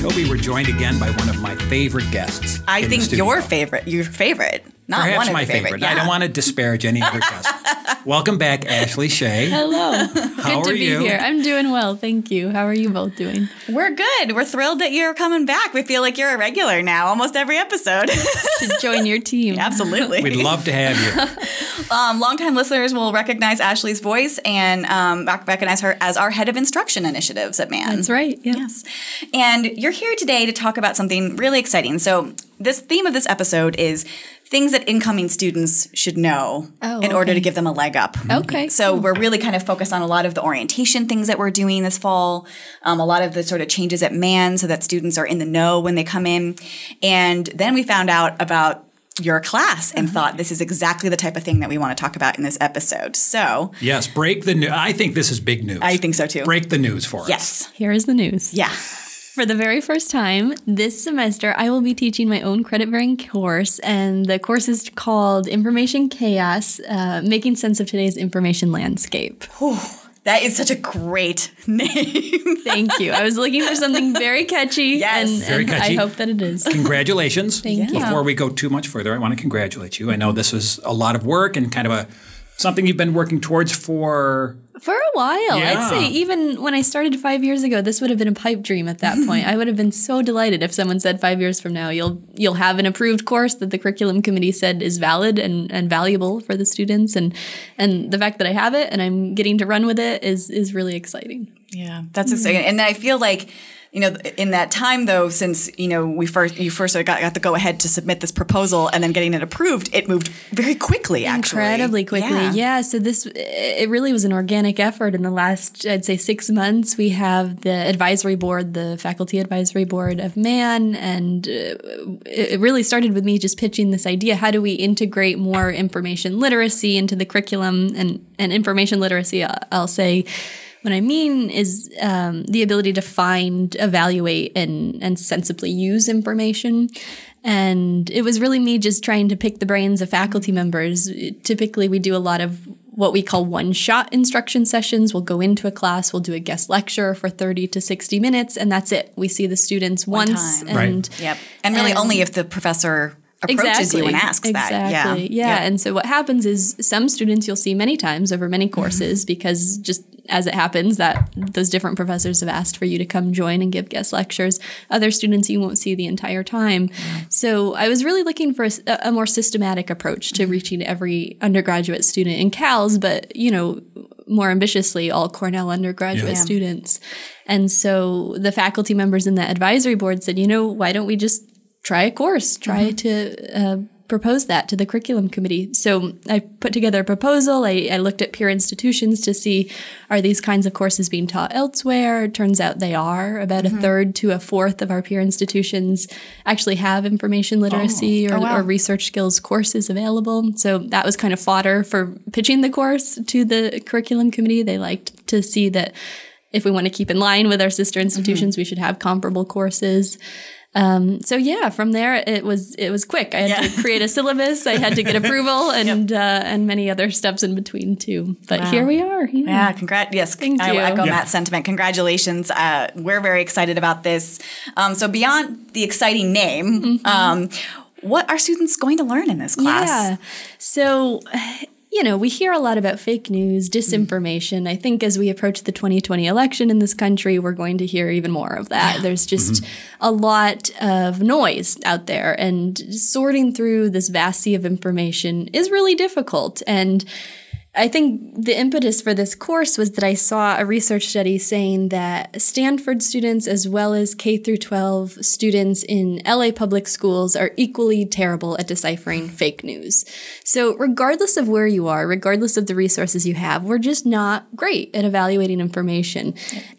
Toby, we're joined again by one of my favorite guests.
I
in
think
studio.
your favorite, your favorite, not
Perhaps
one of
my
your favorite.
I don't want to disparage any of other guest. Welcome back, Ashley Shea.
Hello.
How
Good to be
you?
here. I'm doing well, thank you. How are you both doing?
We're good. We're thrilled that you're coming back. We feel like you're a regular now, almost every episode.
Should join your team.
Absolutely.
We'd love to have you.
Um, longtime listeners will recognize Ashley's voice and um, recognize her as our head of instruction initiatives at Mann.
That's right. Yeah.
Yes. And you're here today to talk about something really exciting. So, this theme of this episode is things that incoming students should know
Oh,
in order to give them a leg up.
Okay,
So,
cool.
we're really kind of focused on a lot of the orientation things that we're doing this fall, um, a lot of the sort of changes at Mann so that students are in the know when they come in. And then we found out about your class and
Uh-huh.
thought this is exactly the type of thing that we want to talk about in this episode. So,
Yes, break the news. I think this is big news.
I think so too.
break the news for us.
Yes.
Here is the news.
Yeah.
For the very first time this semester, I will be teaching my own credit bearing course, and the course is called Information Chaos uh, Making Sense of Today's Information Landscape.
That is such a great name.
Thank you. I was looking for something very catchy,
Yes.
and,
Very
and
catchy.
I hope that it is.
Congratulations.
Thank you.
Before we go too much further, I want to congratulate you. I know this was a lot of work and kind of a something you've been working towards for
For a while.
Yeah.
I'd say even when I started five years ago, this would have been a pipe dream at that point. I would have been so delighted if someone said five years from now you'll you'll have an approved course that the curriculum committee said is valid and, and valuable for the students and and the fact that I have it and I'm getting to run with it is is really exciting.
Yeah, that's mm-hmm. exciting. And I feel like, you know, in that time though, since you know we first you first got, got the go ahead to submit this proposal and then getting it approved, it moved very quickly. Actually,
Incredibly quickly. Yeah. So this it really was an organic effort in the last I'd say 6 months. We have the advisory board, the faculty advisory board of Mann and uh, it it really started with me just pitching this idea how do we integrate more information literacy into the curriculum and and information literacy I'll say what I mean is um, the ability to find, evaluate, and and sensibly use information. And it was really me just trying to pick the brains of faculty members. Typically, we do a lot of what we call one shot instruction sessions. We'll go into a class, we'll do a guest lecture for 30 to 60 minutes, and that's it. We see the students once.
time.
Right.
And
Yep. And really,
And-
only if the professor approaches you and asks
exactly.
that.
Yeah.
Yeah.
And so what happens is some students you'll see many times over many courses mm-hmm. because just as it happens that those different professors have asked for you to come join and give guest lectures. Other students you won't see the entire time. So I was really looking for a more systematic approach to mm-hmm. reaching every undergraduate student in CALS, but you know, more ambitiously, all Cornell undergraduate
Yeah.
students. And so the faculty members in the advisory board said, you know, why don't we just try a course, try to uh, propose that to the curriculum committee. So I put together a proposal. I, I looked at peer institutions to see are these kinds of courses being taught elsewhere. It turns out they are. About mm-hmm. a third to a fourth of our peer institutions actually have information literacy oh. or, oh, wow. or research skills courses available. So that was kind of fodder for pitching the course to the curriculum committee. They liked to see that if we want to keep in line with our sister institutions, mm-hmm. we should have comparable courses. Um, so yeah, from there it was it was quick. I had yeah. to create a syllabus. I had to get approval and yep. uh, and many other steps in between too. But wow. here we are.
Yeah, yeah congrats. Yes, Thank I you. echo yeah. Matt's sentiment. Congratulations. Uh, we're very excited about this. Um, so beyond the exciting name. Mm-hmm. Um, what are students going to learn in this class?
Yeah. So you know, we hear a lot about fake news, disinformation. I think as we approach the 2020 election in this country, we're going to hear even more of that. Yeah. There's just mm-hmm. a lot of noise out there, and sorting through this vast sea of information is really difficult. And I think the impetus for this course was that I saw a research study saying that Stanford students as well as K through 12 students in LA public schools are equally terrible at deciphering fake news. So regardless of where you are, regardless of the resources you have, we're just not great at evaluating information.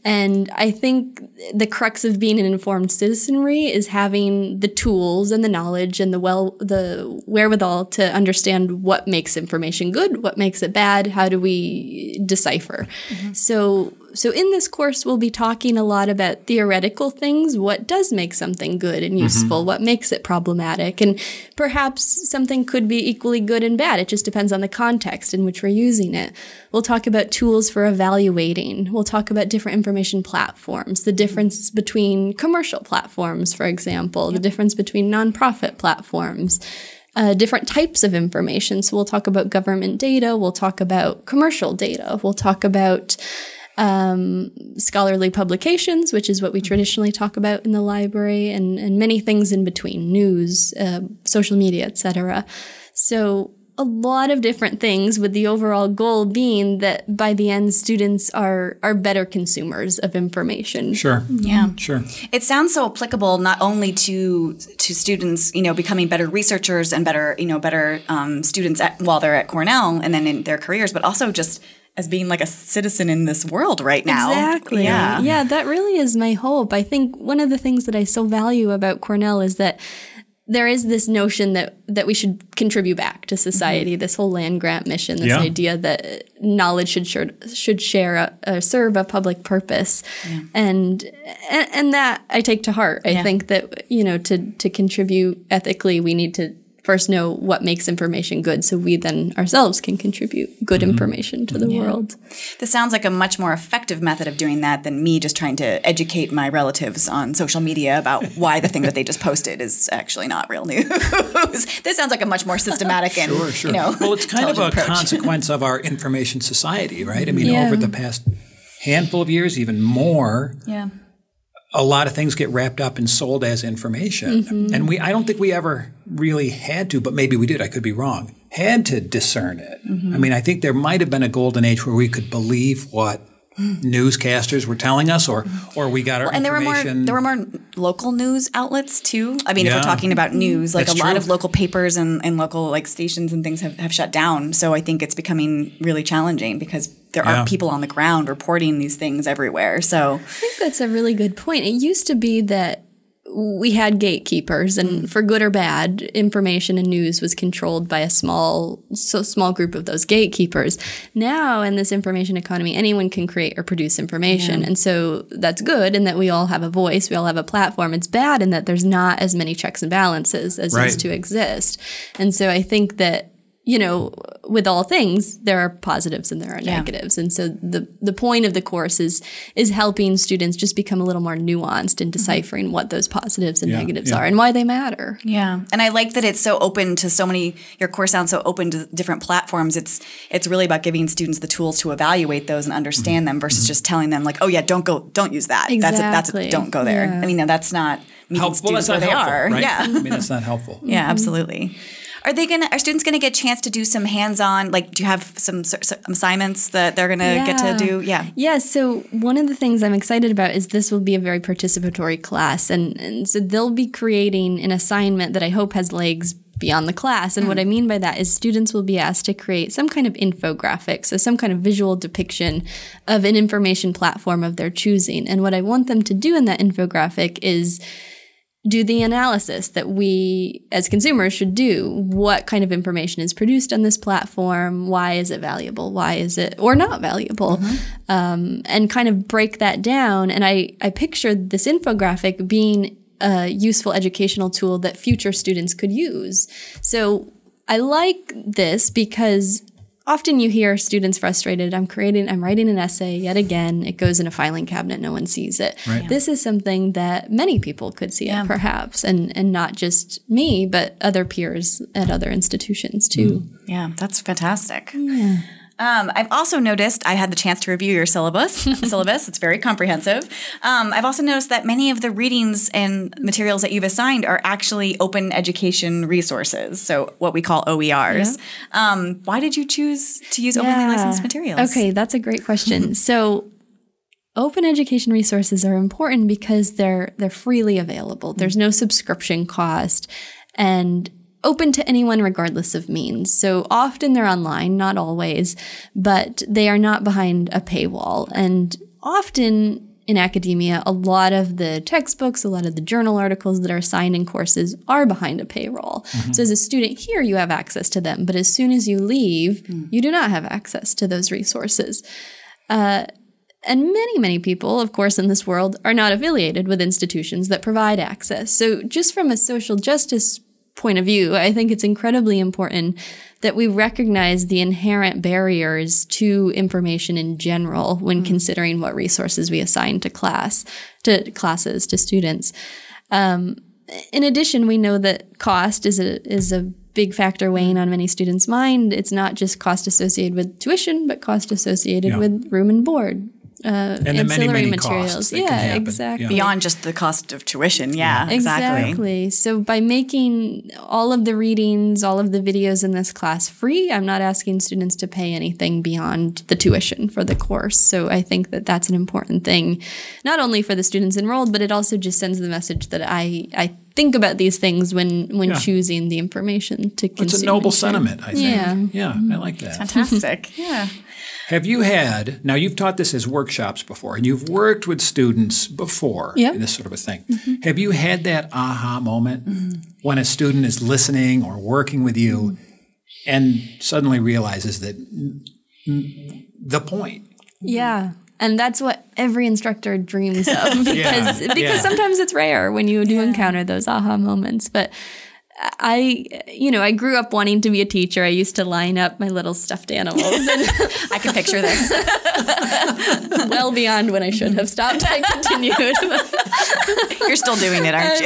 And I think the crux of being an informed citizenry is having the tools and the knowledge and the well the wherewithal to understand what makes information good, what makes it bad bad? How do we decipher? Mm-hmm. So so in this course we'll be talking a lot about theoretical things, what does make something good and useful, mm-hmm. what makes it problematic, and perhaps something could be equally good and bad. It just depends on the context in which we're using it. We'll talk about tools for evaluating. We'll talk about different information platforms, the difference between commercial platforms, for example, yep. the difference between nonprofit platforms uh, different types of information. So we'll talk about government data, we'll talk about commercial data, we'll talk about um, scholarly publications, which is what we traditionally talk about in the library, and, and many things in between, news, uh, social media, etc. So a lot of different things with the overall goal being that by the end students are are better consumers of information
sure
yeah
sure
it sounds so applicable not only to to students you know becoming better researchers and better you know better um, students at, while they're at cornell and then in their careers but also just as being like a citizen in this world right now.
Exactly. Yeah. Yeah, that really is my hope. I think one of the things that I so value about Cornell is that there is this notion that that we should contribute back to society. Mm-hmm. This whole land grant mission, this yeah. idea that knowledge should share, should share a, serve a public purpose, yeah. and, and, and that I take to heart. I yeah. think that you know to to contribute ethically, we need to first know what makes information good so we then ourselves can contribute good mm-hmm. information to the yeah. world.
This sounds like a much more effective method of doing that than me just trying to educate my relatives on social media about why the thing that they just posted is actually not real news. this sounds like a much more systematic and sure, sure. you know
Well, it's kind of a approach. consequence of our information society, right? I mean, yeah. over the past handful of years, even more.
Yeah
a lot of things get wrapped up and sold as information. Mm-hmm. And we I don't think we ever really had to, but maybe we did, I could be wrong, had to discern it. Mm-hmm. I mean, I think there might have been a golden age where we could believe what newscasters were telling us or or we got our well, and
there were more there were more local news outlets too i mean yeah. if we're talking about news like That's a true. lot of local papers and, and local like stations and things have, have shut down so i think it's becoming really challenging because there yeah. aren't people on the ground reporting these things everywhere so
i think that's a really good point it used to be that we had gatekeepers and mm. for good or bad information and news was controlled by a small so small group of those gatekeepers now in this information economy anyone can create or produce information yeah. and so that's good in that we all have a voice we all have a platform it's bad in that there's not as many checks and balances as right. used to exist and so i think that you know, with all things, there are positives and there are yeah. negatives. And so the the point of the course is is helping students just become a little more nuanced in mm-hmm. deciphering mm-hmm. what those positives and yeah, negatives yeah. are and why they matter.
Yeah. And I like that it's so open to so many your course sounds so open to different platforms. It's it's really about giving students the tools to evaluate those and understand mm-hmm. them versus mm-hmm. just telling them like, oh yeah, don't go don't use that. Exactly. That's a, that's a, don't go there. I mean, no, that's not meeting
Help,
students
well,
where they are.
Right?
Yeah.
I mean, that's not helpful.
yeah, absolutely. Are they gonna? Are students gonna get a chance to do some hands-on? Like, do you have some, some assignments that they're gonna yeah. get to do? Yeah.
Yeah. So one of the things I'm excited about is this will be a very participatory class, and, and so they'll be creating an assignment that I hope has legs beyond the class. And what mm. I mean by that is students will be asked to create some kind of infographic, so some kind of visual depiction of an information platform of their choosing. And what I want them to do in that infographic is do the analysis that we as consumers should do. What kind of information is produced on this platform? Why is it valuable? Why is it or not valuable? Um, and kind of break that down. And I, I pictured this infographic being a useful educational tool that future students could use. So I like this because often you hear students frustrated. I'm creating i'm writing an essay yet again. It goes in a filing cabinet. No one sees it. This is something that many people could see it perhaps and and not just me but other peers at other institutions too. Mm.
Yeah, that's fantastic. Um, I've also noticed I had the chance to review your syllabus. syllabus, it's very comprehensive. Um, I've also noticed that many of the readings and materials that you've assigned are actually open education resources, so what we call OERs. Um, why did you choose to use openly licensed materials?
Okay, that's a great question. so open education resources are important because they're they're freely available. There's no subscription cost and open to anyone regardless of means. So often they're online, not always, but they are not behind a paywall. And often in academia, a lot of the textbooks, a lot of the journal articles that are assigned in courses are behind a paywall. So as a student here, you have access to them, but as soon as you leave, you do not have access to those resources. Uh, and many, many people, of course, in this world are not affiliated with institutions that provide access. So, just from a social justice point of view, I think it's incredibly important that we recognize the inherent barriers to information in general when considering what resources we assign to class, to classes, to students. Um, in addition, we know that cost is a is a big factor weighing on many students' mind. It's not just cost associated with tuition, but cost associated
Yeah.
with room and board, uh,
And the many, many
materials.
costs
yeah, exactly.
Yeah.
Beyond just the cost of tuition. Yeah, exactly.
Exactly. So by making all of the readings, all of the videos in this class free, I'm not asking students to pay anything beyond the tuition for the course. So I think that that's an important thing, not only for the students enrolled, but it also just sends the message that I I think about these things when when
Yeah.
choosing the information to consume.
It's a noble sentiment, I think.
Yeah.
Yeah, I like that.
Fantastic. yeah.
Have you had, now you've taught this as workshops before, and you've worked with students before
Yeah.
in this sort of a thing. Mm-hmm. Have you had that aha moment mm-hmm. when a student is listening or working with you mm-hmm. and suddenly realizes that the point?
Yeah. And that's what every instructor dreams of because because
yeah.
sometimes it's rare when you do encounter those aha moments. But I, you know, I grew up wanting to be a teacher. I used to line up my little stuffed animals and
I can picture this.
well beyond when I should have stopped. I continued.
You're still doing it, aren't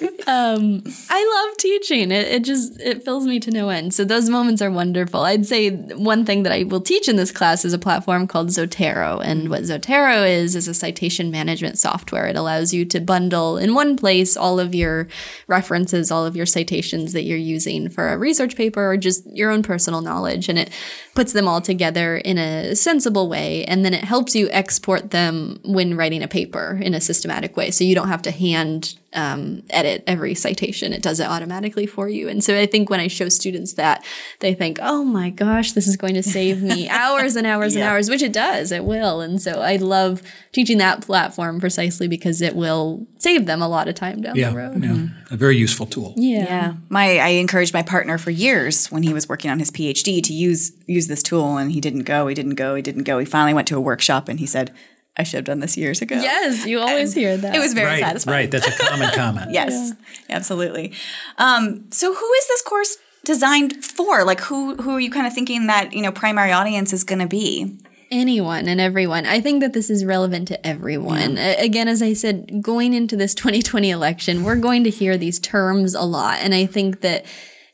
you?
Um, I love teaching. It, it just it fills me to no end. So those moments are wonderful. I'd say one thing that I will teach in this class is a platform called Zotero. And what Zotero is is a citation management software. It allows you to bundle in one place all of your references, all of your citations that you're using for a research paper or just your own personal knowledge, and it puts them all together in a sensible way. And then it helps you export them when writing a paper in a systematic way. So you don't have to hand um, edit every citation. It does it automatically for you. And so I think when I show students that, they think, oh my gosh, this is going to save me hours and hours and hours, which it does, it will. And so I love teaching that platform precisely because it will save them a lot of time down
Yeah,
the road.
yeah. A very useful tool.
Yeah.
Yeah, my I encouraged my partner for years when he was working on his PhD to use use this tool, and he didn't go. He didn't go. He didn't go. He finally went to a workshop, and he said, "I should have done this years ago."
Yes, you always hear that.
it was very
Right,
satisfying.
right. That's a common comment.
Yes, absolutely. Um, so, who is this course designed for? Like, who who are you kind of thinking that you know primary audience is going to be?
anyone and everyone. I think that this is relevant to everyone. A- Again, as I said, going into this 2020 election, we're going to hear these terms a lot. And I think that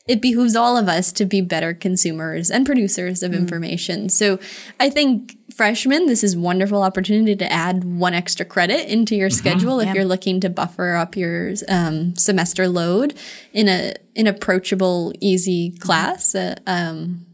it behooves all of us to be better consumers and producers of information. So I think freshmen, this is wonderful opportunity to add one extra credit into your schedule if you're looking to buffer up your um, semester load in a an approachable, easy class. Uh, um,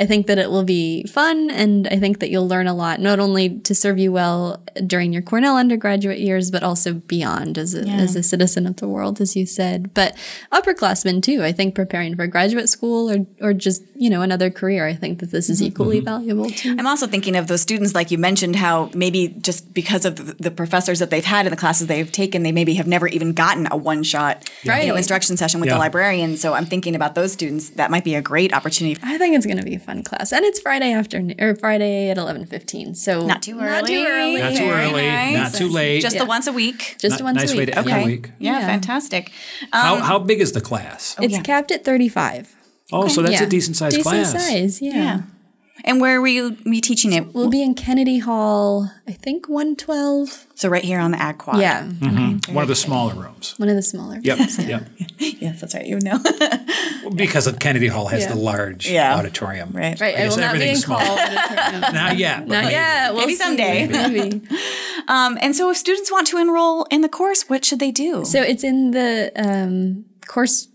I think that it will be fun and I think that you'll learn a lot, not only to serve you well during your Cornell undergraduate years, but also beyond as a, as a citizen of the world, as you said. But upperclassmen too, I think preparing for graduate school or, or just, you know, another career, I think that this is mm-hmm. equally mm-hmm. valuable too.
I'm also thinking of those students, like you mentioned, how maybe just because of the, the professors that they've had in the classes they've taken, they maybe have never even gotten a one shot you know, instruction session with
Yeah.
the librarian. So I'm thinking about those students. That might be a great opportunity.
I think it's going to be a fun class, and it's Friday afternoon or Friday at eleven fifteen. So
Not too early.
Not too early.
Not too
Very
early,
nice.
not too late.
Just
Yeah.
the once a week.
Just
Ni-
once
nice
a
way
week.
to end the
Okay.
week.
Yeah,
Yeah.
fantastic.
how,
Um,
how big is the class?
It's
yeah.
capped at thirty five.
Oh, so that's
yeah.
a decent sized
Decent
class.
size, yeah.
Yeah. And where were you be teaching it?
We'll be in Kennedy Hall, I think one twelve.
So right here on the Ag Quad.
Yeah,
One of the smaller rooms.
one of the smaller. rooms.
Yep.
ones,
Yep.
Yes, that's right. You know.
Because of Kennedy Hall has
Yeah.
the large
Yeah.
auditorium.
right.
Right,
I
I
guess
will not be in
everything's small. Not yet.
Not
maybe.
yet. We'll
Maybe someday.
Maybe.
Um, and so if students want to enroll in the course, what should they do?
So it's in the um, course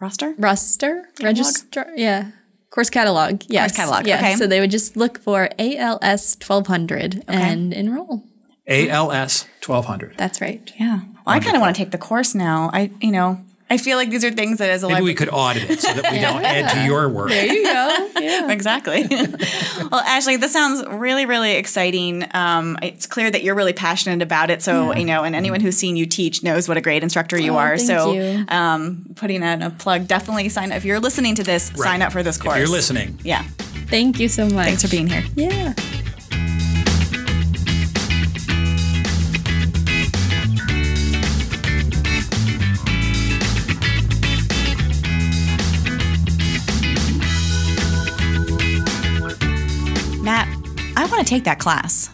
roster?
roster register. Yeah. Course catalog. Yes.
catalog,
Yeah.
okay.
So they would just look for ALS 1200 and enroll.
ALS 1200.
That's right.
Yeah. Well, I kind of want to take the course now. I, you know, I feel like these are things that as a
Maybe we could audit it so that we don't add to your work.
There you go. Yeah.
Exactly. well, Ashley, this sounds really, really exciting. Um, it's clear that you're really passionate about it. So, you know, and anyone who's seen you teach knows what a great instructor you
Oh,
are.
thank
so,
you.
Um, putting in a plug, definitely sign up. If you're listening to this, sign up for this course.
If you're listening.
Yeah.
Thank you so much.
Thanks for being here.
Yeah.
Want to take that class.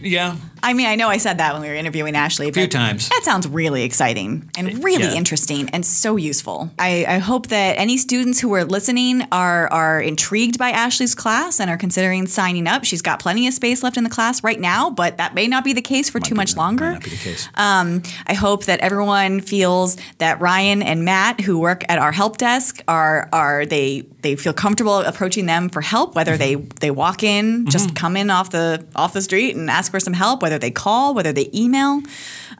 Yeah.
I mean, I know I said that when we were interviewing Ashley. A
few times.
That sounds really exciting and really
Yeah.
interesting and so useful. I, I hope that any students who are listening are are intrigued by Ashley's class and are considering signing up. She's got plenty of space left in the class right now, but that may not be the case for too much longer.
Might not be the case.
Um, I hope that everyone feels that Ryan and Matt, who work at our help desk, are are they they feel comfortable approaching them for help. Whether they they walk in, just come in off the off the street and ask for some help. Whether they call, whether they email.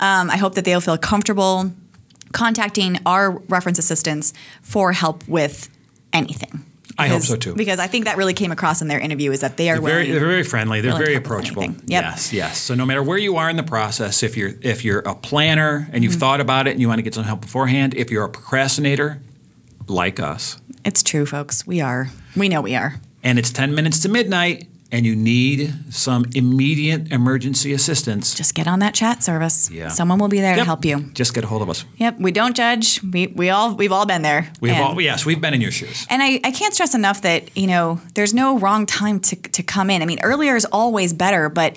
Um, I hope that they'll feel comfortable contacting our reference assistants for help with anything.
I hope
Because-
so, too.
Because I think that really came across in their interview is that they are
They're very,
willing.
they're very friendly. They're very approachable.
Yep.
Yes, yes. So no matter where you are in the process, if you're if you're a planner and you've
Mm-hmm.
thought about it and you want to get some help beforehand, if you're a procrastinator, like us,
it's true, folks. We are. We know we are.
and it's ten minutes to midnight, and you need some immediate emergency assistance,
Just get on that chat service.
Yeah.
Someone will be there to help you.
Just get a hold of us.
Yep, we don't judge. We we all we've all been there.
We've
and,
all yes, we've been in your shoes.
and I, I can't stress enough that, you know, there's no wrong time to to come in. I mean, earlier is always better, but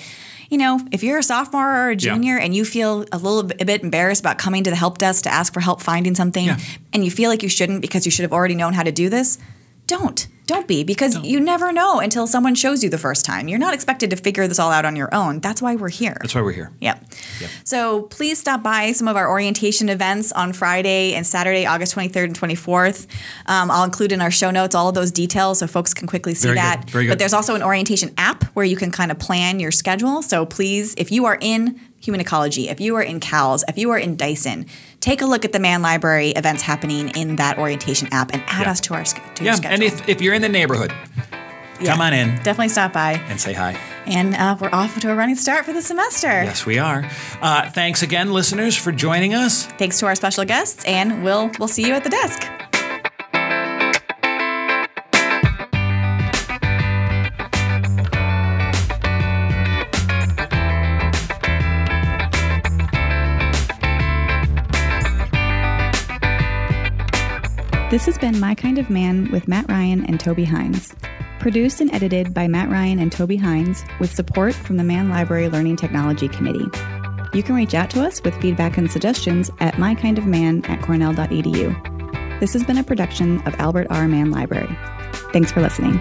you know, if you're a sophomore or a junior and you feel a little bit, a bit embarrassed about coming to the help desk to ask for help finding something
Yeah.
and you feel like you shouldn't because you should have already known how to do this, don't. Don't be because you never know until someone shows you the first time. You're not expected to figure this all out on your own. That's why we're here.
That's why we're here.
Yep. yep. So please stop by some of our orientation events on Friday and Saturday, August 23rd and 24th. Um, I'll include in our show notes all of those details so folks can quickly see
Very good.
that.
Very good.
But there's also an orientation app where you can kind of plan your schedule. So please, if you are in human ecology, if you are in CALS, if you are in Dyson, take a look at the Mann Library events happening in that orientation app and add
Yeah.
us to our to your
Yeah,
schedule.
and if, if you're in the neighborhood, come on in
Definitely stop by.
and say hi.
And uh, we're off to a running start for the semester.
Yes, we are. Uh, thanks again, listeners, for joining us.
Thanks to our special guests, and we'll we'll see you at the desk.
This has been My Kind of Mann with Matt Ryan and Toby Hines. Produced and edited by Matt Ryan and Toby Hines with support from the Mann Library Learning Technology Committee. You can reach out to us with feedback and suggestions at mykindofman at cornell.edu. This has been a production of Albert R. Mann Library. Thanks for listening.